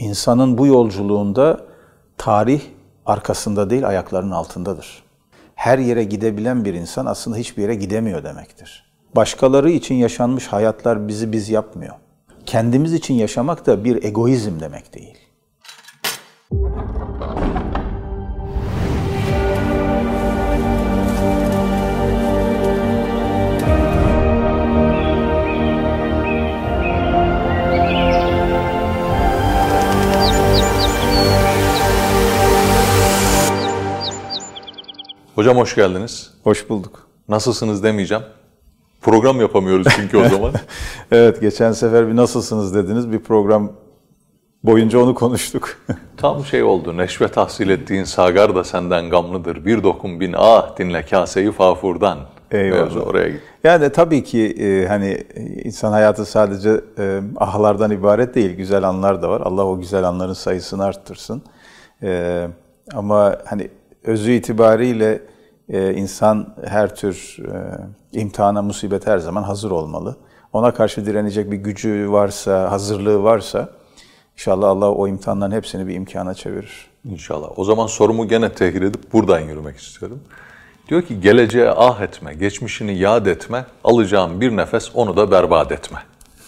İnsanın bu yolculuğunda tarih arkasında değil ayaklarının altındadır. Her yere gidebilen bir insan aslında hiçbir yere gidemiyor demektir. Başkaları için yaşanmış hayatlar bizi biz yapmıyor. Kendimiz için yaşamak da bir egoizm demek değil. Hocam hoş geldiniz. Hoş bulduk. Nasılsınız demeyeceğim. Program yapamıyoruz çünkü o zaman. evet, geçen sefer bir nasılsınız dediniz. Bir program boyunca onu konuştuk. Tam şey oldu. Neşve tahsil ettiğin sagar da senden gamlıdır. Bir dokun bin ah dinle kaseyi fafurdan. Eyvallah. oraya git. Yani tabii ki e, hani insan hayatı sadece e, ahlardan ibaret değil. Güzel anlar da var. Allah o güzel anların sayısını arttırsın. E, ama hani özü itibariyle e, insan her tür e, imtihana, musibet her zaman hazır olmalı. Ona karşı direnecek bir gücü varsa, hazırlığı varsa inşallah Allah o imtihanların hepsini bir imkana çevirir. İnşallah. O zaman sorumu gene tehir edip buradan yürümek istiyorum. Diyor ki geleceğe ah etme, geçmişini yad etme, alacağım bir nefes onu da berbat etme.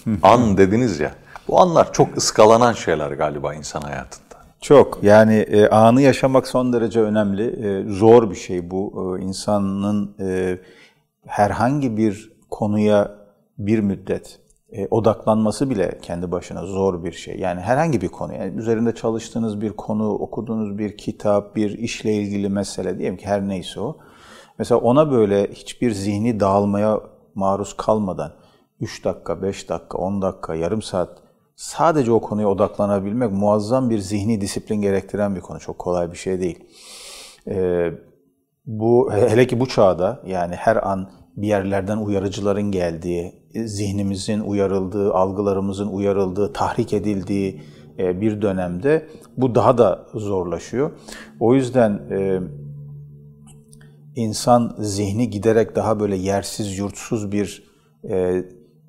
An dediniz ya, bu anlar çok ıskalanan şeyler galiba insan hayatında. Çok. Yani e, anı yaşamak son derece önemli. E, zor bir şey bu. E, insanın e, herhangi bir konuya bir müddet e, odaklanması bile kendi başına zor bir şey. Yani herhangi bir konu, yani üzerinde çalıştığınız bir konu, okuduğunuz bir kitap, bir işle ilgili mesele diyelim ki her neyse o. Mesela ona böyle hiçbir zihni dağılmaya maruz kalmadan 3 dakika, 5 dakika, 10 dakika, yarım saat sadece o konuya odaklanabilmek muazzam bir zihni disiplin gerektiren bir konu. Çok kolay bir şey değil. Ee, bu hele ki bu çağda yani her an bir yerlerden uyarıcıların geldiği, zihnimizin uyarıldığı, algılarımızın uyarıldığı, tahrik edildiği e, bir dönemde bu daha da zorlaşıyor. O yüzden e, insan zihni giderek daha böyle yersiz, yurtsuz bir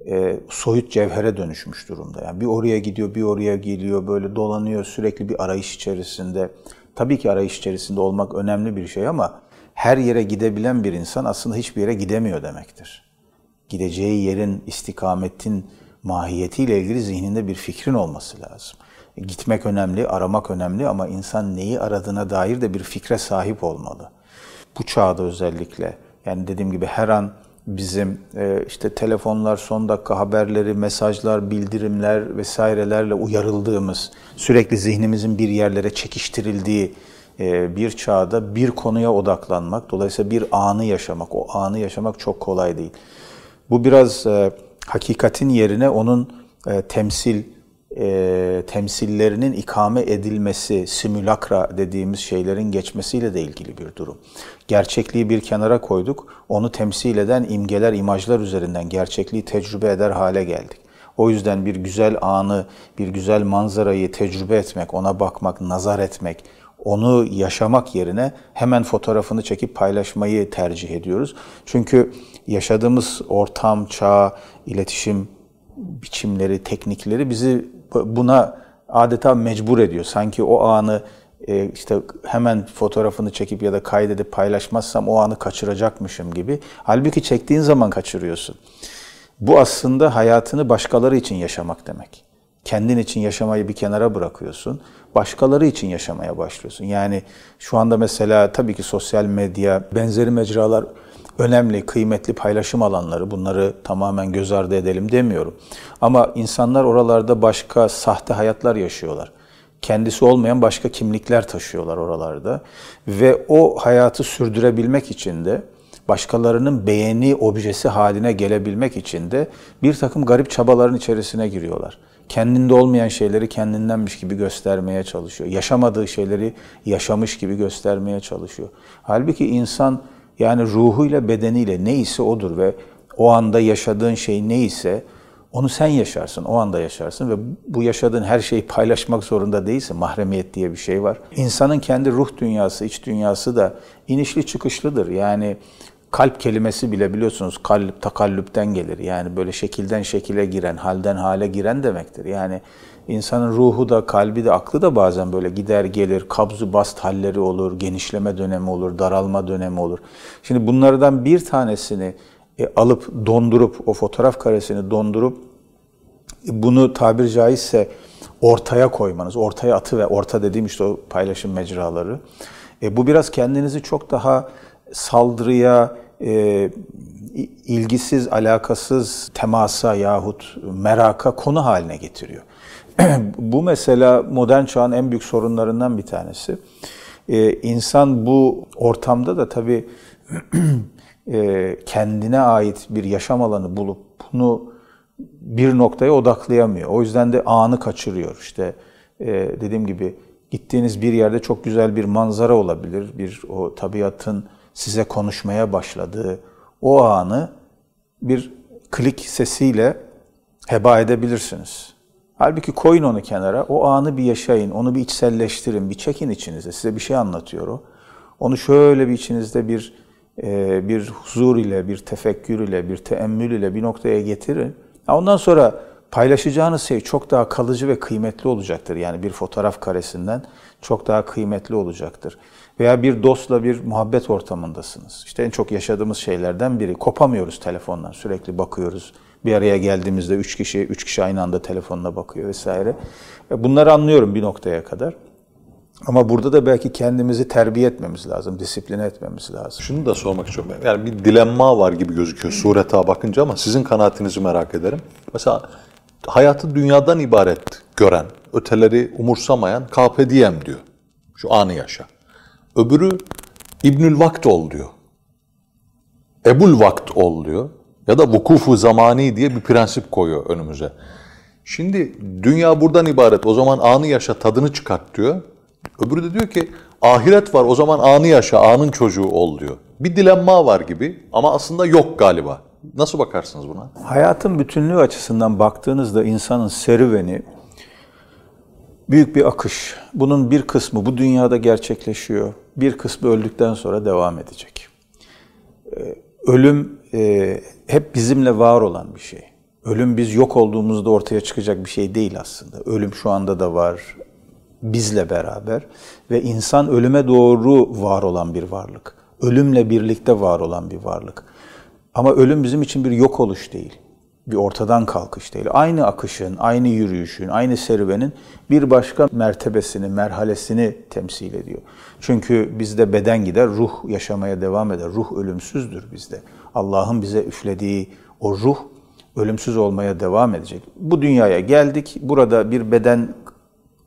e, e, soyut cevhere dönüşmüş durumda. Yani bir oraya gidiyor, bir oraya geliyor, böyle dolanıyor sürekli bir arayış içerisinde. Tabii ki arayış içerisinde olmak önemli bir şey ama her yere gidebilen bir insan aslında hiçbir yere gidemiyor demektir. Gideceği yerin, istikametin mahiyetiyle ilgili zihninde bir fikrin olması lazım. Gitmek önemli, aramak önemli ama insan neyi aradığına dair de bir fikre sahip olmalı. Bu çağda özellikle yani dediğim gibi her an bizim e, işte telefonlar, son dakika haberleri, mesajlar, bildirimler vesairelerle uyarıldığımız, sürekli zihnimizin bir yerlere çekiştirildiği e, bir çağda bir konuya odaklanmak, dolayısıyla bir anı yaşamak, o anı yaşamak çok kolay değil. Bu biraz e, hakikatin yerine onun temsil e, temsillerinin ikame edilmesi, simülakra dediğimiz şeylerin geçmesiyle de ilgili bir durum. Gerçekliği bir kenara koyduk, onu temsil eden imgeler, imajlar üzerinden gerçekliği tecrübe eder hale geldik. O yüzden bir güzel anı, bir güzel manzarayı tecrübe etmek, ona bakmak, nazar etmek, onu yaşamak yerine hemen fotoğrafını çekip paylaşmayı tercih ediyoruz. Çünkü yaşadığımız ortam, çağ, iletişim biçimleri, teknikleri bizi buna adeta mecbur ediyor. Sanki o anı e, işte hemen fotoğrafını çekip ya da kaydedip paylaşmazsam o anı kaçıracakmışım gibi. Halbuki çektiğin zaman kaçırıyorsun. Bu aslında hayatını başkaları için yaşamak demek. Kendin için yaşamayı bir kenara bırakıyorsun. Başkaları için yaşamaya başlıyorsun. Yani şu anda mesela tabii ki sosyal medya, benzeri mecralar önemli, kıymetli paylaşım alanları. Bunları tamamen göz ardı edelim demiyorum. Ama insanlar oralarda başka sahte hayatlar yaşıyorlar. Kendisi olmayan başka kimlikler taşıyorlar oralarda. Ve o hayatı sürdürebilmek için de başkalarının beğeni objesi haline gelebilmek için de bir takım garip çabaların içerisine giriyorlar. Kendinde olmayan şeyleri kendindenmiş gibi göstermeye çalışıyor. Yaşamadığı şeyleri yaşamış gibi göstermeye çalışıyor. Halbuki insan yani ruhuyla bedeniyle neyse odur ve o anda yaşadığın şey neyse onu sen yaşarsın, o anda yaşarsın ve bu yaşadığın her şeyi paylaşmak zorunda değilsin. Mahremiyet diye bir şey var. İnsanın kendi ruh dünyası, iç dünyası da inişli çıkışlıdır. Yani kalp kelimesi bile biliyorsunuz kalp takallüpten gelir. Yani böyle şekilden şekile giren, halden hale giren demektir. Yani İnsanın ruhu da, kalbi de, aklı da bazen böyle gider gelir, kabzı bast halleri olur, genişleme dönemi olur, daralma dönemi olur. Şimdi bunlardan bir tanesini e, alıp dondurup, o fotoğraf karesini dondurup bunu tabir caizse ortaya koymanız, ortaya atı ve orta dediğim işte o paylaşım mecraları. E, bu biraz kendinizi çok daha saldırıya, e, ilgisiz, alakasız temasa yahut meraka konu haline getiriyor. bu mesela modern çağın en büyük sorunlarından bir tanesi. Ee, insan bu ortamda da tabii e, kendine ait bir yaşam alanı bulup bunu bir noktaya odaklayamıyor. O yüzden de anı kaçırıyor. İşte e, dediğim gibi gittiğiniz bir yerde çok güzel bir manzara olabilir. Bir o tabiatın size konuşmaya başladığı o anı bir klik sesiyle heba edebilirsiniz. Halbuki koyun onu kenara, o anı bir yaşayın, onu bir içselleştirin, bir çekin içinize. Size bir şey anlatıyor o. Onu şöyle bir içinizde bir e, bir huzur ile, bir tefekkür ile, bir teemmül ile bir noktaya getirin. Ondan sonra paylaşacağınız şey çok daha kalıcı ve kıymetli olacaktır. Yani bir fotoğraf karesinden çok daha kıymetli olacaktır. Veya bir dostla bir muhabbet ortamındasınız. İşte en çok yaşadığımız şeylerden biri. Kopamıyoruz telefondan. Sürekli bakıyoruz. Bir araya geldiğimizde üç kişi, üç kişi aynı anda telefonuna bakıyor vesaire. Bunları anlıyorum bir noktaya kadar. Ama burada da belki kendimizi terbiye etmemiz lazım, disipline etmemiz lazım. Şunu da sormak istiyorum. Yani bir dilemma var gibi gözüküyor sureta bakınca ama sizin kanaatinizi merak ederim. Mesela hayatı dünyadan ibaret gören, öteleri umursamayan KP diyem diyor. Şu anı yaşa. Öbürü İbnül Vakt ol diyor. Ebul Vakt ol diyor. Ya da vukufu zamani diye bir prensip koyuyor önümüze. Şimdi dünya buradan ibaret. O zaman anı yaşa, tadını çıkart diyor. Öbürü de diyor ki ahiret var o zaman anı yaşa, anın çocuğu ol diyor. Bir dilemma var gibi ama aslında yok galiba. Nasıl bakarsınız buna? Hayatın bütünlüğü açısından baktığınızda insanın serüveni büyük bir akış. Bunun bir kısmı bu dünyada gerçekleşiyor. Bir kısmı öldükten sonra devam edecek. Ee, ölüm e, hep bizimle var olan bir şey. Ölüm biz yok olduğumuzda ortaya çıkacak bir şey değil aslında. Ölüm şu anda da var bizle beraber ve insan ölüme doğru var olan bir varlık. Ölümle birlikte var olan bir varlık. Ama ölüm bizim için bir yok oluş değil. Bir ortadan kalkış değil. Aynı akışın, aynı yürüyüşün, aynı serüvenin bir başka mertebesini, merhalesini temsil ediyor. Çünkü bizde beden gider, ruh yaşamaya devam eder. Ruh ölümsüzdür bizde. Allah'ın bize üflediği o ruh ölümsüz olmaya devam edecek. Bu dünyaya geldik. Burada bir beden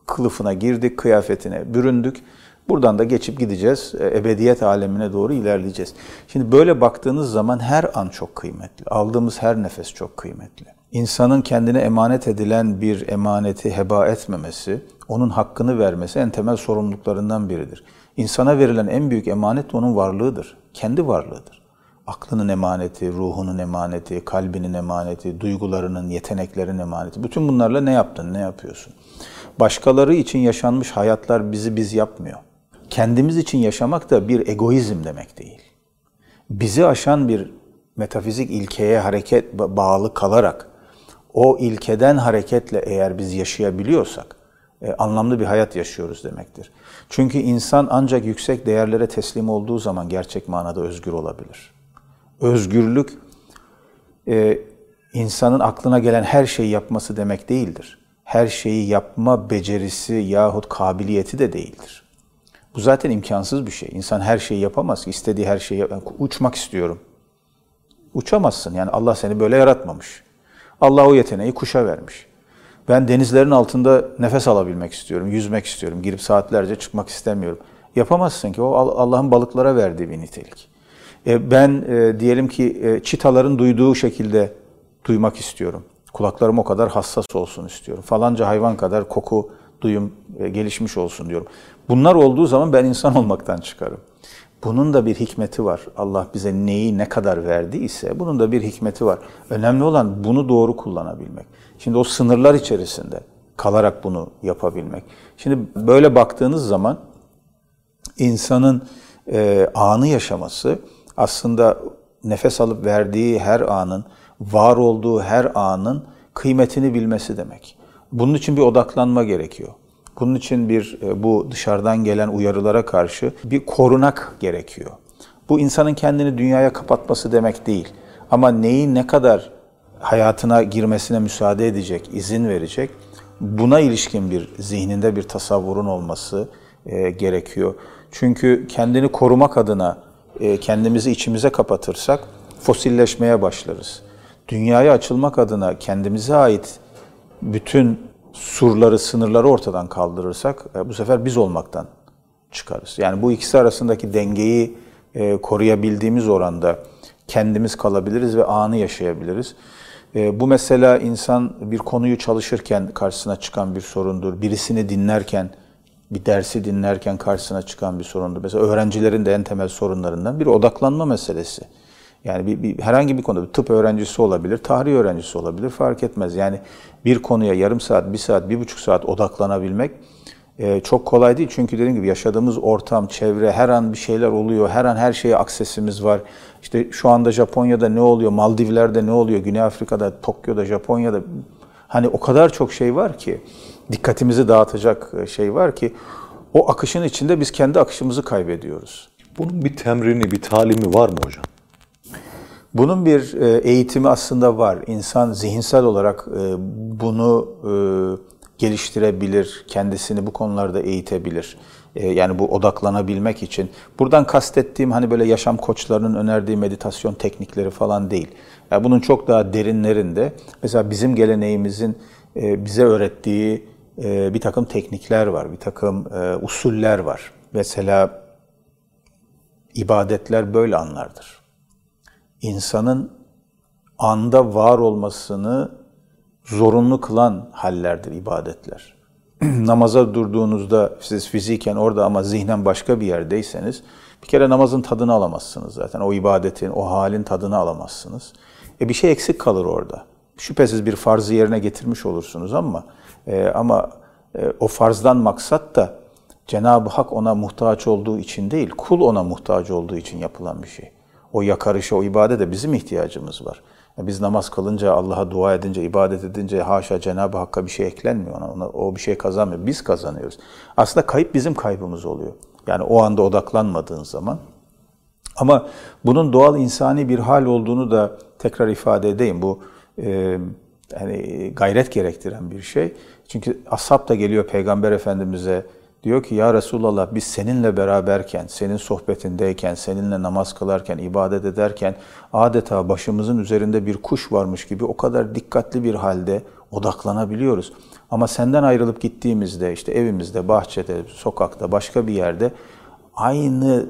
kılıfına girdik, kıyafetine büründük. Buradan da geçip gideceğiz, e, ebediyet alemine doğru ilerleyeceğiz. Şimdi böyle baktığınız zaman her an çok kıymetli. Aldığımız her nefes çok kıymetli. İnsanın kendine emanet edilen bir emaneti heba etmemesi, onun hakkını vermesi en temel sorumluluklarından biridir. İnsana verilen en büyük emanet onun varlığıdır. Kendi varlığıdır. Aklının emaneti, ruhunun emaneti, kalbinin emaneti, duygularının, yeteneklerin emaneti. Bütün bunlarla ne yaptın, ne yapıyorsun? Başkaları için yaşanmış hayatlar bizi biz yapmıyor. Kendimiz için yaşamak da bir egoizm demek değil. Bizi aşan bir metafizik ilkeye hareket bağlı kalarak o ilkeden hareketle eğer biz yaşayabiliyorsak e, anlamlı bir hayat yaşıyoruz demektir. Çünkü insan ancak yüksek değerlere teslim olduğu zaman gerçek manada özgür olabilir. Özgürlük e, insanın aklına gelen her şeyi yapması demek değildir. Her şeyi yapma becerisi yahut kabiliyeti de değildir. Bu zaten imkansız bir şey. İnsan her şeyi yapamaz ki. İstediği her şeyi yap- uçmak istiyorum. Uçamazsın. Yani Allah seni böyle yaratmamış. Allah o yeteneği kuşa vermiş. Ben denizlerin altında nefes alabilmek istiyorum, yüzmek istiyorum, girip saatlerce çıkmak istemiyorum. Yapamazsın ki o Allah'ın balıklara verdiği bir nitelik. E, ben e, diyelim ki e, çitaların duyduğu şekilde duymak istiyorum. Kulaklarım o kadar hassas olsun istiyorum. Falanca hayvan kadar koku duyum gelişmiş olsun diyorum. Bunlar olduğu zaman ben insan olmaktan çıkarım. Bunun da bir hikmeti var. Allah bize neyi ne kadar verdiyse bunun da bir hikmeti var. Önemli olan bunu doğru kullanabilmek. Şimdi o sınırlar içerisinde kalarak bunu yapabilmek. Şimdi böyle baktığınız zaman insanın e, anı yaşaması aslında nefes alıp verdiği her anın, var olduğu her anın kıymetini bilmesi demek. bunun için bir odaklanma gerekiyor. Bunun için bir e, bu dışarıdan gelen uyarılara karşı bir korunak gerekiyor. Bu insanın kendini dünyaya kapatması demek değil. Ama neyi ne kadar hayatına girmesine müsaade edecek, izin verecek, buna ilişkin bir zihninde bir tasavvurun olması e, gerekiyor. Çünkü kendini korumak adına kendimizi içimize kapatırsak fosilleşmeye başlarız. Dünyaya açılmak adına kendimize ait bütün surları, sınırları ortadan kaldırırsak e, bu sefer biz olmaktan çıkarız. Yani bu ikisi arasındaki dengeyi e, koruyabildiğimiz oranda kendimiz kalabiliriz ve anı yaşayabiliriz. E, bu mesela insan bir konuyu çalışırken karşısına çıkan bir sorundur. Birisini dinlerken, bir dersi dinlerken karşısına çıkan bir sorundur. Mesela öğrencilerin de en temel sorunlarından biri odaklanma meselesi. Yani bir, bir herhangi bir konuda bir tıp öğrencisi olabilir, tarih öğrencisi olabilir fark etmez. Yani bir konuya yarım saat, bir saat, bir buçuk saat odaklanabilmek e, çok kolay değil. Çünkü dediğim gibi yaşadığımız ortam, çevre, her an bir şeyler oluyor. Her an her şeye aksesimiz var. İşte şu anda Japonya'da ne oluyor, Maldivler'de ne oluyor, Güney Afrika'da, Tokyo'da, Japonya'da hani o kadar çok şey var ki dikkatimizi dağıtacak e, şey var ki o akışın içinde biz kendi akışımızı kaybediyoruz. Bunun bir temrini, bir talimi var mı hocam? Bunun bir e, eğitimi aslında var. İnsan zihinsel olarak e, bunu geliştirebilir, kendisini bu konularda eğitebilir. Yani bu odaklanabilmek için. Buradan kastettiğim hani böyle yaşam koçlarının önerdiği meditasyon teknikleri falan değil. Yani bunun çok daha derinlerinde mesela bizim geleneğimizin bize öğrettiği bir takım teknikler var, bir takım usuller var. Mesela ibadetler böyle anlardır insanın anda var olmasını zorunlu kılan hallerdir ibadetler. Namaza durduğunuzda siz fiziken orada ama zihnen başka bir yerdeyseniz bir kere namazın tadını alamazsınız zaten. O ibadetin, o halin tadını alamazsınız. E bir şey eksik kalır orada. Şüphesiz bir farzı yerine getirmiş olursunuz ama e, ama e, o farzdan maksat da Cenab-ı Hak ona muhtaç olduğu için değil, kul ona muhtaç olduğu için yapılan bir şey o yakarışa, o ibadete bizim ihtiyacımız var. Biz namaz kılınca, Allah'a dua edince, ibadet edince haşa Cenab-ı Hakk'a bir şey eklenmiyor ona, ona. O bir şey kazanmıyor. Biz kazanıyoruz. Aslında kayıp bizim kaybımız oluyor. Yani o anda odaklanmadığın zaman. Ama bunun doğal insani bir hal olduğunu da tekrar ifade edeyim. Bu e, yani gayret gerektiren bir şey. Çünkü ashab da geliyor Peygamber Efendimiz'e Diyor ki ya Resulallah biz seninle beraberken, senin sohbetindeyken, seninle namaz kılarken, ibadet ederken adeta başımızın üzerinde bir kuş varmış gibi o kadar dikkatli bir halde odaklanabiliyoruz. Ama senden ayrılıp gittiğimizde işte evimizde, bahçede, sokakta, başka bir yerde aynı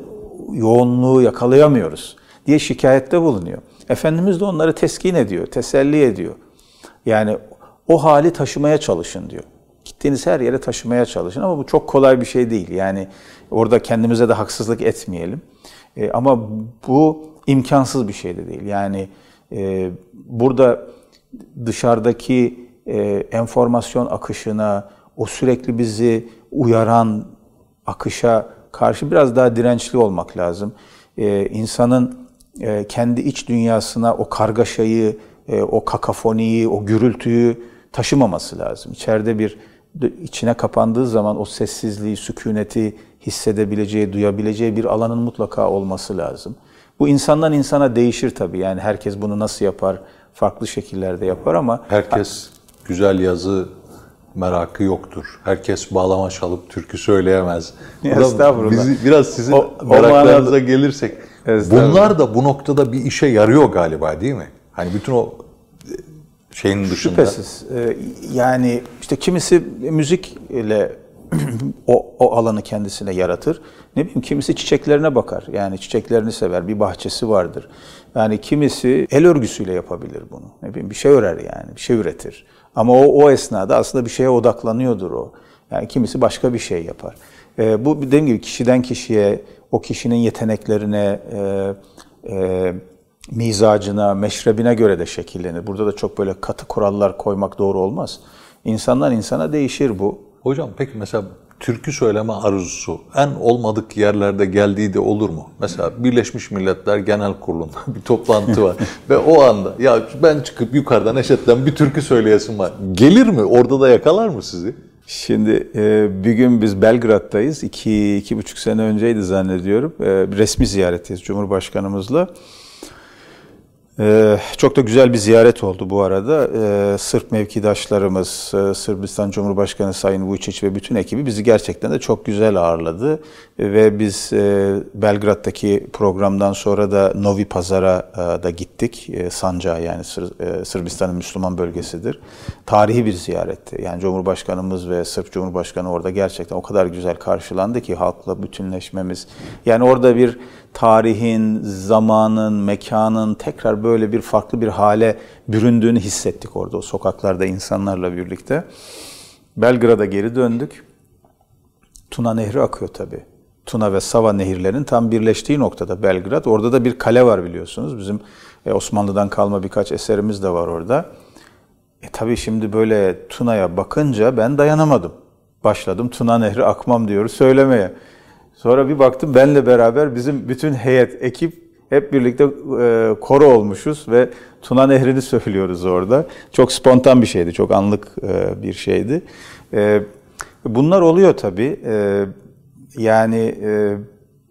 yoğunluğu yakalayamıyoruz diye şikayette bulunuyor. Efendimiz de onları teskin ediyor, teselli ediyor. Yani o hali taşımaya çalışın diyor. Gittiğiniz her yere taşımaya çalışın ama bu çok kolay bir şey değil. Yani orada kendimize de haksızlık etmeyelim. E, ama bu imkansız bir şey de değil. Yani e, burada dışarıdaki e, enformasyon akışına, o sürekli bizi uyaran akışa karşı biraz daha dirençli olmak lazım. E, insanın e, kendi iç dünyasına o kargaşayı, e, o kakafoniyi, o gürültüyü taşımaması lazım. İçeride bir içine kapandığı zaman o sessizliği, sükuneti hissedebileceği, duyabileceği bir alanın mutlaka olması lazım. Bu insandan insana değişir tabii. Yani herkes bunu nasıl yapar? Farklı şekillerde yapar ama... Herkes güzel yazı merakı yoktur. Herkes bağlama çalıp türkü söyleyemez. Estağfurullah. Bizi, biraz sizin o, meraklarınıza manada... gelirsek. Bunlar da bu noktada bir işe yarıyor galiba değil mi? Hani bütün o şeyin dışında. Şüphesiz. Ee, yani işte kimisi müzikle o, o alanı kendisine yaratır. Ne bileyim kimisi çiçeklerine bakar. Yani çiçeklerini sever. Bir bahçesi vardır. Yani kimisi el örgüsüyle yapabilir bunu. Ne bileyim bir şey örer yani. Bir şey üretir. Ama o, o esnada aslında bir şeye odaklanıyordur o. Yani kimisi başka bir şey yapar. Ee, bu dediğim gibi kişiden kişiye, o kişinin yeteneklerine, e, e, mizacına, meşrebine göre de şekillenir. Burada da çok böyle katı kurallar koymak doğru olmaz. İnsandan insana değişir bu. Hocam peki mesela türkü söyleme arzusu en olmadık yerlerde geldiği de olur mu? Mesela Birleşmiş Milletler Genel Kurulu'nda bir toplantı var ve o anda ya ben çıkıp yukarıdan Eşet'ten bir türkü söyleyesim var. Gelir mi? Orada da yakalar mı sizi? Şimdi e, bir gün biz Belgrad'dayız. İki, iki buçuk sene önceydi zannediyorum. E, resmi ziyaretteyiz Cumhurbaşkanımızla. Ee, çok da güzel bir ziyaret oldu bu arada. Ee, Sırp mevkidaşlarımız, e, Sırbistan Cumhurbaşkanı Sayın Vučić ve bütün ekibi bizi gerçekten de çok güzel ağırladı. ve biz e, Belgrad'daki programdan sonra da Novi Pazar'a e, da gittik. E, Sancağı yani e, Sırbistan'ın Müslüman bölgesidir. Tarihi bir ziyaretti. Yani Cumhurbaşkanımız ve Sırp Cumhurbaşkanı orada gerçekten o kadar güzel karşılandı ki halkla bütünleşmemiz. Yani orada bir tarihin, zamanın, mekanın tekrar böyle bir farklı bir hale büründüğünü hissettik orada o sokaklarda insanlarla birlikte. Belgrad'a geri döndük. Tuna Nehri akıyor tabii. Tuna ve Sava nehirlerinin tam birleştiği noktada Belgrad. Orada da bir kale var biliyorsunuz. Bizim e, Osmanlı'dan kalma birkaç eserimiz de var orada. E tabii şimdi böyle Tuna'ya bakınca ben dayanamadım. Başladım Tuna Nehri akmam diyoruz söylemeye. Sonra bir baktım benle beraber bizim bütün heyet, ekip hep birlikte e, koro olmuşuz ve Tuna Nehri'ni söylüyoruz orada. Çok spontan bir şeydi, çok anlık e, bir şeydi. E, bunlar oluyor tabii. E, yani e,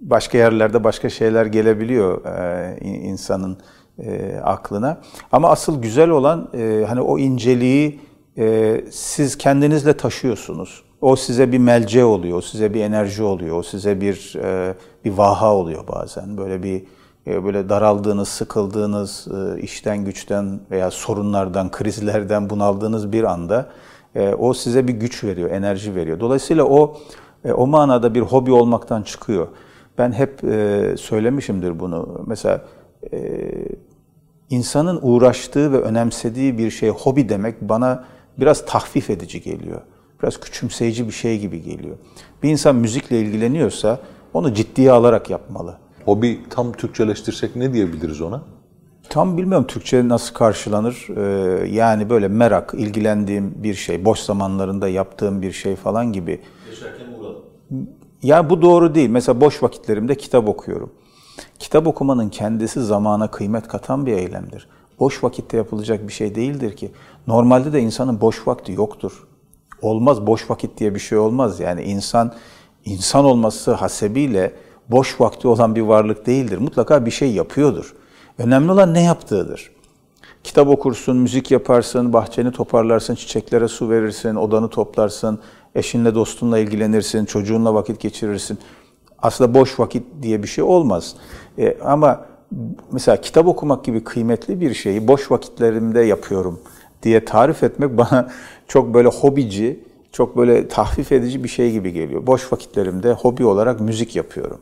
başka yerlerde başka şeyler gelebiliyor e, insanın e, aklına. Ama asıl güzel olan e, hani o inceliği e, siz kendinizle taşıyorsunuz. O size bir melce oluyor, o size bir enerji oluyor, o size bir e, bir vaha oluyor bazen. Böyle bir e, böyle daraldığınız, sıkıldığınız e, işten, güçten veya sorunlardan, krizlerden bunaldığınız bir anda o size bir güç veriyor, enerji veriyor. Dolayısıyla o o manada bir hobi olmaktan çıkıyor. Ben hep söylemişimdir bunu. Mesela insanın uğraştığı ve önemsediği bir şey hobi demek bana biraz tahfif edici geliyor biraz küçümseyici bir şey gibi geliyor. Bir insan müzikle ilgileniyorsa onu ciddiye alarak yapmalı. Hobi tam Türkçeleştirsek ne diyebiliriz ona? Tam bilmiyorum Türkçe nasıl karşılanır. Ee, yani böyle merak, ilgilendiğim bir şey, boş zamanlarında yaptığım bir şey falan gibi. Yaşarken uğradım. Ya bu doğru değil. Mesela boş vakitlerimde kitap okuyorum. Kitap okumanın kendisi zamana kıymet katan bir eylemdir. Boş vakitte yapılacak bir şey değildir ki. Normalde de insanın boş vakti yoktur olmaz, boş vakit diye bir şey olmaz. Yani insan insan olması hasebiyle boş vakti olan bir varlık değildir. Mutlaka bir şey yapıyordur. Önemli olan ne yaptığıdır. Kitap okursun, müzik yaparsın, bahçeni toparlarsın, çiçeklere su verirsin, odanı toplarsın, eşinle dostunla ilgilenirsin, çocuğunla vakit geçirirsin. Aslında boş vakit diye bir şey olmaz. E, ama mesela kitap okumak gibi kıymetli bir şeyi boş vakitlerimde yapıyorum diye tarif etmek bana çok böyle hobici, çok böyle tahfif edici bir şey gibi geliyor. Boş vakitlerimde hobi olarak müzik yapıyorum.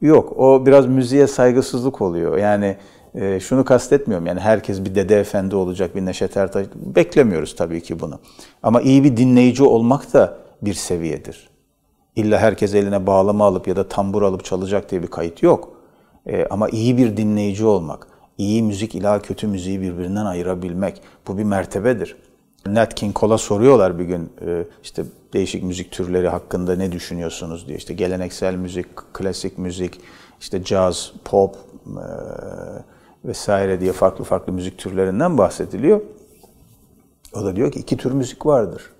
Yok, o biraz müziğe saygısızlık oluyor. Yani e, şunu kastetmiyorum. Yani herkes bir Dede Efendi olacak, bir Neşet Ertaş. Beklemiyoruz tabii ki bunu. Ama iyi bir dinleyici olmak da bir seviyedir. İlla herkes eline bağlama alıp ya da tambur alıp çalacak diye bir kayıt yok. E, ama iyi bir dinleyici olmak, iyi müzik ila kötü müziği birbirinden ayırabilmek bu bir mertebedir. Nat King Cole'a soruyorlar bir gün e, işte değişik müzik türleri hakkında ne düşünüyorsunuz diye. İşte geleneksel müzik, klasik müzik, işte caz, pop e, vesaire diye farklı farklı müzik türlerinden bahsediliyor. O da diyor ki iki tür müzik vardır.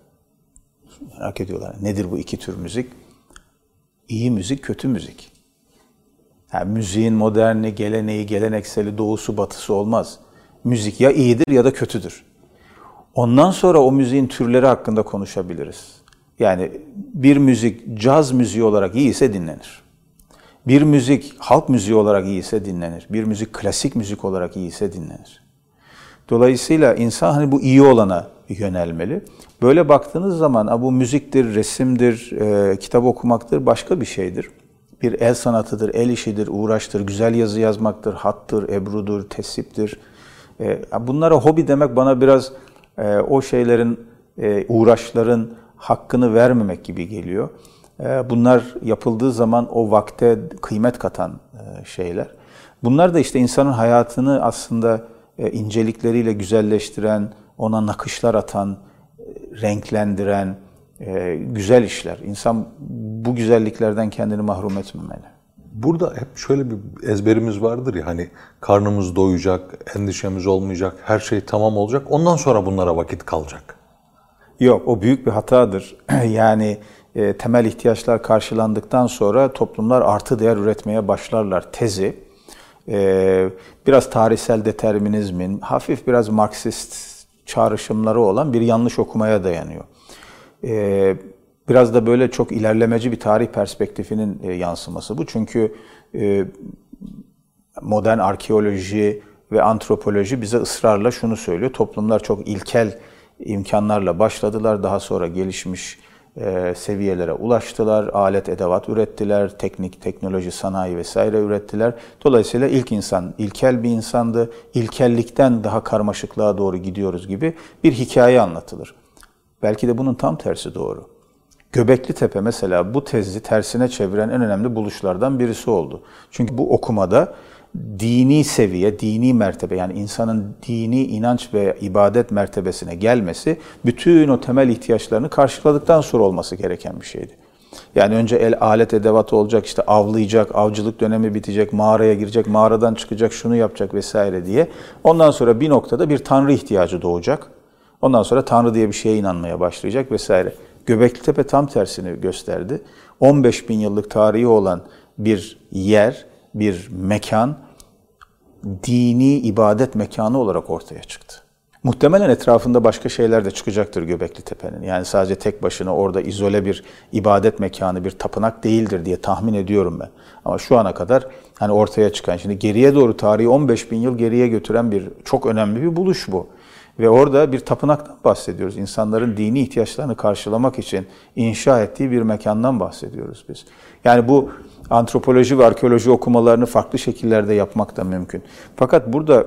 Merak ediyorlar. Nedir bu iki tür müzik? İyi müzik, kötü müzik. Yani müziğin moderni, geleneği, gelenekseli, doğusu, batısı olmaz. Müzik ya iyidir ya da kötüdür. Ondan sonra o müziğin türleri hakkında konuşabiliriz. Yani bir müzik caz müziği olarak iyi ise dinlenir. Bir müzik halk müziği olarak iyi ise dinlenir. Bir müzik klasik müzik olarak iyi ise dinlenir. Dolayısıyla insan hani bu iyi olana yönelmeli. Böyle baktığınız zaman bu müziktir, resimdir, e, kitap okumaktır, başka bir şeydir. Bir el sanatıdır, el işidir, uğraştır, güzel yazı yazmaktır, hattır, ebrudur, tesiptir. E, bunlara hobi demek bana biraz e, o şeylerin, e, uğraşların hakkını vermemek gibi geliyor. Bunlar yapıldığı zaman o vakte kıymet katan şeyler. Bunlar da işte insanın hayatını aslında incelikleriyle güzelleştiren, ona nakışlar atan, renklendiren, e, güzel işler. İnsan bu güzelliklerden kendini mahrum etmemeli. Burada hep şöyle bir ezberimiz vardır ya hani karnımız doyacak, endişemiz olmayacak, her şey tamam olacak. Ondan sonra bunlara vakit kalacak. Yok o büyük bir hatadır. yani e, temel ihtiyaçlar karşılandıktan sonra toplumlar artı değer üretmeye başlarlar tezi. E, biraz tarihsel determinizmin, hafif biraz Marksist çağrışımları olan bir yanlış okumaya dayanıyor. E, biraz da böyle çok ilerlemeci bir tarih perspektifinin e, yansıması bu. Çünkü e, modern arkeoloji ve antropoloji bize ısrarla şunu söylüyor. Toplumlar çok ilkel imkanlarla başladılar. Daha sonra gelişmiş e, seviyelere ulaştılar. Alet, edevat ürettiler. Teknik, teknoloji, sanayi vesaire ürettiler. Dolayısıyla ilk insan ilkel bir insandı. İlkellikten daha karmaşıklığa doğru gidiyoruz gibi bir hikaye anlatılır. Belki de bunun tam tersi doğru. Göbekli Tepe mesela bu tezi tersine çeviren en önemli buluşlardan birisi oldu. Çünkü bu okumada dini seviye, dini mertebe yani insanın dini inanç ve ibadet mertebesine gelmesi bütün o temel ihtiyaçlarını karşıladıktan sonra olması gereken bir şeydi. Yani önce el alet edevatı olacak, işte avlayacak, avcılık dönemi bitecek, mağaraya girecek, mağaradan çıkacak, şunu yapacak vesaire diye. Ondan sonra bir noktada bir tanrı ihtiyacı doğacak. Ondan sonra tanrı diye bir şeye inanmaya başlayacak vesaire. Göbekli Tepe tam tersini gösterdi. 15 bin yıllık tarihi olan bir yer bir mekan dini ibadet mekanı olarak ortaya çıktı. Muhtemelen etrafında başka şeyler de çıkacaktır Göbekli Tepe'nin. Yani sadece tek başına orada izole bir ibadet mekanı, bir tapınak değildir diye tahmin ediyorum ben. Ama şu ana kadar hani ortaya çıkan, şimdi geriye doğru tarihi 15 bin yıl geriye götüren bir çok önemli bir buluş bu. Ve orada bir tapınaktan bahsediyoruz. İnsanların dini ihtiyaçlarını karşılamak için inşa ettiği bir mekandan bahsediyoruz biz. Yani bu antropoloji ve arkeoloji okumalarını farklı şekillerde yapmak da mümkün. Fakat burada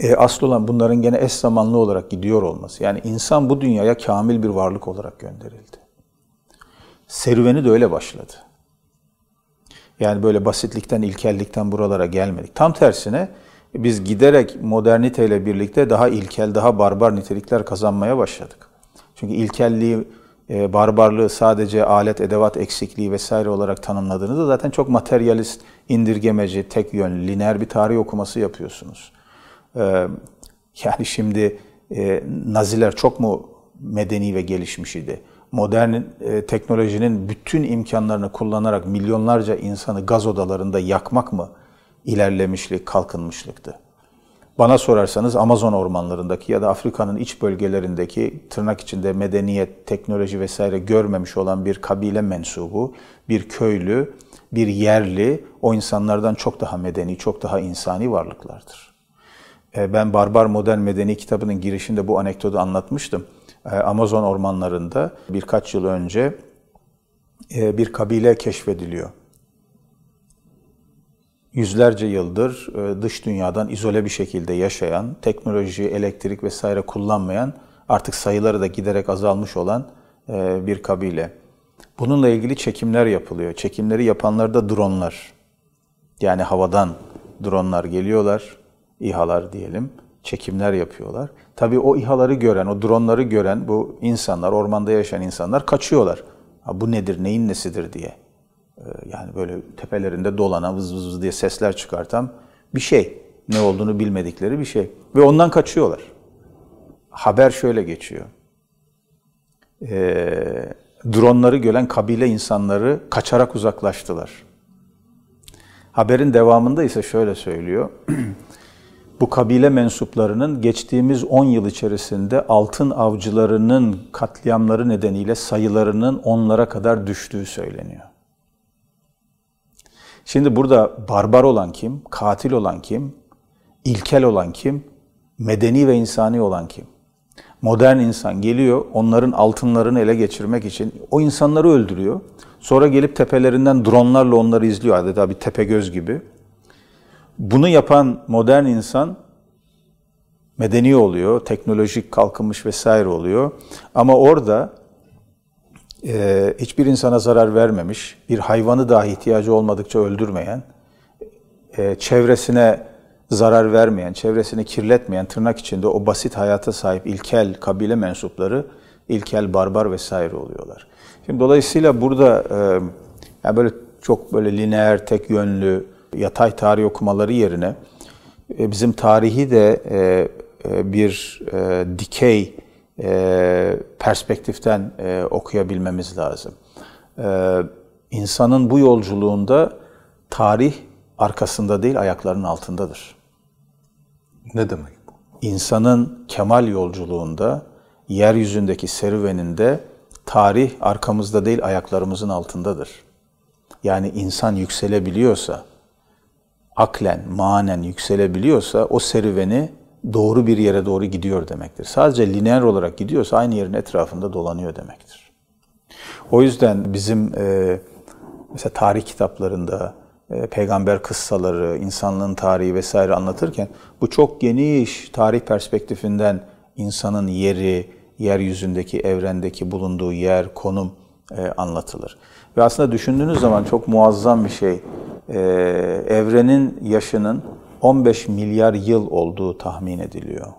e, asıl olan bunların gene eş zamanlı olarak gidiyor olması. Yani insan bu dünyaya kamil bir varlık olarak gönderildi. Serüveni de öyle başladı. Yani böyle basitlikten, ilkellikten buralara gelmedik. Tam tersine biz giderek moderniteyle birlikte daha ilkel, daha barbar nitelikler kazanmaya başladık. Çünkü ilkelliği e, barbarlığı sadece alet, edevat eksikliği vesaire olarak tanımladığınızda zaten çok materyalist, indirgemeci, tek yönlü, lineer bir tarih okuması yapıyorsunuz. E, yani şimdi e, Naziler çok mu medeni ve gelişmiş idi? Modern teknolojinin bütün imkanlarını kullanarak milyonlarca insanı gaz odalarında yakmak mı ilerlemişlik, kalkınmışlıktı? Bana sorarsanız Amazon ormanlarındaki ya da Afrika'nın iç bölgelerindeki tırnak içinde medeniyet, teknoloji vesaire görmemiş olan bir kabile mensubu, bir köylü, bir yerli o insanlardan çok daha medeni, çok daha insani varlıklardır. E, ben Barbar Modern Medeni kitabının girişinde bu anekdotu anlatmıştım. E, Amazon ormanlarında birkaç yıl önce e, bir kabile keşfediliyor yüzlerce yıldır e, dış dünyadan izole bir şekilde yaşayan, teknoloji, elektrik vesaire kullanmayan, artık sayıları da giderek azalmış olan e, bir kabile. Bununla ilgili çekimler yapılıyor. Çekimleri yapanlar da dronlar. Yani havadan dronlar geliyorlar, İHA'lar diyelim, çekimler yapıyorlar. Tabii o İHA'ları gören, o dronları gören bu insanlar, ormanda yaşayan insanlar kaçıyorlar. Ha, bu nedir, neyin nesidir diye. Ee, yani böyle tepelerinde dolanan, vız vız vız diye sesler çıkartan bir şey. Ne olduğunu bilmedikleri bir şey. Ve ondan kaçıyorlar. Haber şöyle geçiyor. Ee, dronları gören kabile insanları kaçarak uzaklaştılar. Haberin devamında ise şöyle söylüyor. Bu kabile mensuplarının geçtiğimiz 10 yıl içerisinde altın avcılarının katliamları nedeniyle sayılarının onlara kadar düştüğü söyleniyor. Şimdi burada barbar olan kim? Katil olan kim? İlkel olan kim? Medeni ve insani olan kim? Modern insan geliyor onların altınlarını ele geçirmek için o insanları öldürüyor. Sonra gelip tepelerinden dronlarla onları izliyor adeta bir tepe göz gibi. Bunu yapan modern insan medeni oluyor, teknolojik kalkınmış vesaire oluyor. Ama orada e, hiçbir insana zarar vermemiş, bir hayvanı dahi ihtiyacı olmadıkça öldürmeyen, e, çevresine zarar vermeyen, çevresini kirletmeyen, tırnak içinde o basit hayata sahip ilkel kabile mensupları ilkel, barbar vesaire oluyorlar. Şimdi dolayısıyla burada e, yani böyle çok böyle lineer, tek yönlü, yatay tarih okumaları yerine e, bizim tarihi de e, e, bir e, dikey e, perspektiften e, okuyabilmemiz lazım. E, insanın bu yolculuğunda tarih arkasında değil ayaklarının altındadır. Ne demek bu? İnsanın kemal yolculuğunda, yeryüzündeki serüveninde tarih arkamızda değil ayaklarımızın altındadır. Yani insan yükselebiliyorsa, aklen, manen yükselebiliyorsa o serüveni doğru bir yere doğru gidiyor demektir. Sadece lineer olarak gidiyorsa aynı yerin etrafında dolanıyor demektir. O yüzden bizim e, mesela tarih kitaplarında e, peygamber kıssaları, insanlığın tarihi vesaire anlatırken bu çok geniş tarih perspektifinden insanın yeri, yeryüzündeki, evrendeki bulunduğu yer, konum e, anlatılır. Ve aslında düşündüğünüz zaman çok muazzam bir şey. E, evrenin yaşının 15 milyar yıl olduğu tahmin ediliyor.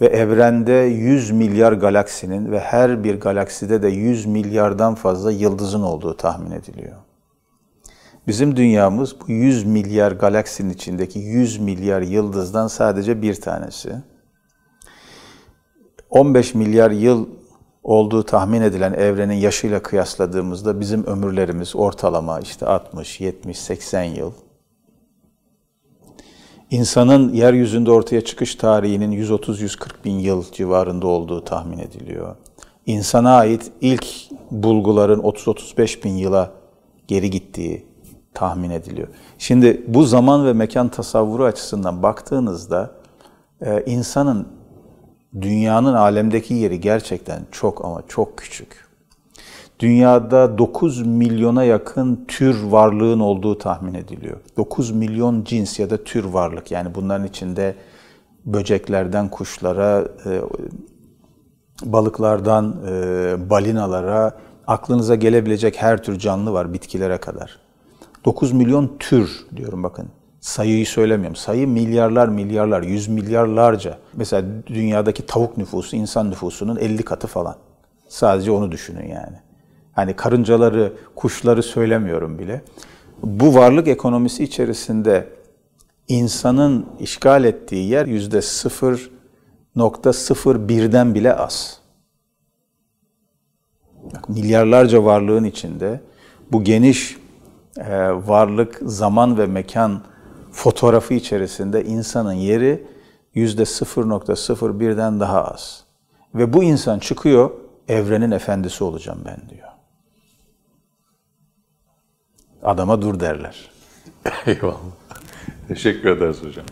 Ve evrende 100 milyar galaksinin ve her bir galakside de 100 milyardan fazla yıldızın olduğu tahmin ediliyor. Bizim dünyamız bu 100 milyar galaksinin içindeki 100 milyar yıldızdan sadece bir tanesi. 15 milyar yıl olduğu tahmin edilen evrenin yaşıyla kıyasladığımızda bizim ömürlerimiz ortalama işte 60, 70, 80 yıl. İnsanın yeryüzünde ortaya çıkış tarihinin 130-140 bin yıl civarında olduğu tahmin ediliyor. İnsana ait ilk bulguların 30-35 bin yıla geri gittiği tahmin ediliyor. Şimdi bu zaman ve mekan tasavvuru açısından baktığınızda e, insanın dünyanın alemdeki yeri gerçekten çok ama çok küçük. Dünyada 9 milyona yakın tür varlığın olduğu tahmin ediliyor. 9 milyon cins ya da tür varlık yani bunların içinde böceklerden kuşlara, e, balıklardan e, balinalara, aklınıza gelebilecek her tür canlı var bitkilere kadar. 9 milyon tür diyorum bakın. Sayıyı söylemiyorum. Sayı milyarlar milyarlar, yüz milyarlarca. Mesela dünyadaki tavuk nüfusu insan nüfusunun 50 katı falan. Sadece onu düşünün yani. Hani karıncaları, kuşları söylemiyorum bile. Bu varlık ekonomisi içerisinde insanın işgal ettiği yer yüzde 0.01'den bile az. Milyarlarca varlığın içinde bu geniş e, varlık, zaman ve mekan fotoğrafı içerisinde insanın yeri yüzde 0.01'den daha az. Ve bu insan çıkıyor, evrenin efendisi olacağım ben diyor. Adama dur derler. Eyvallah. Teşekkür ederiz hocam.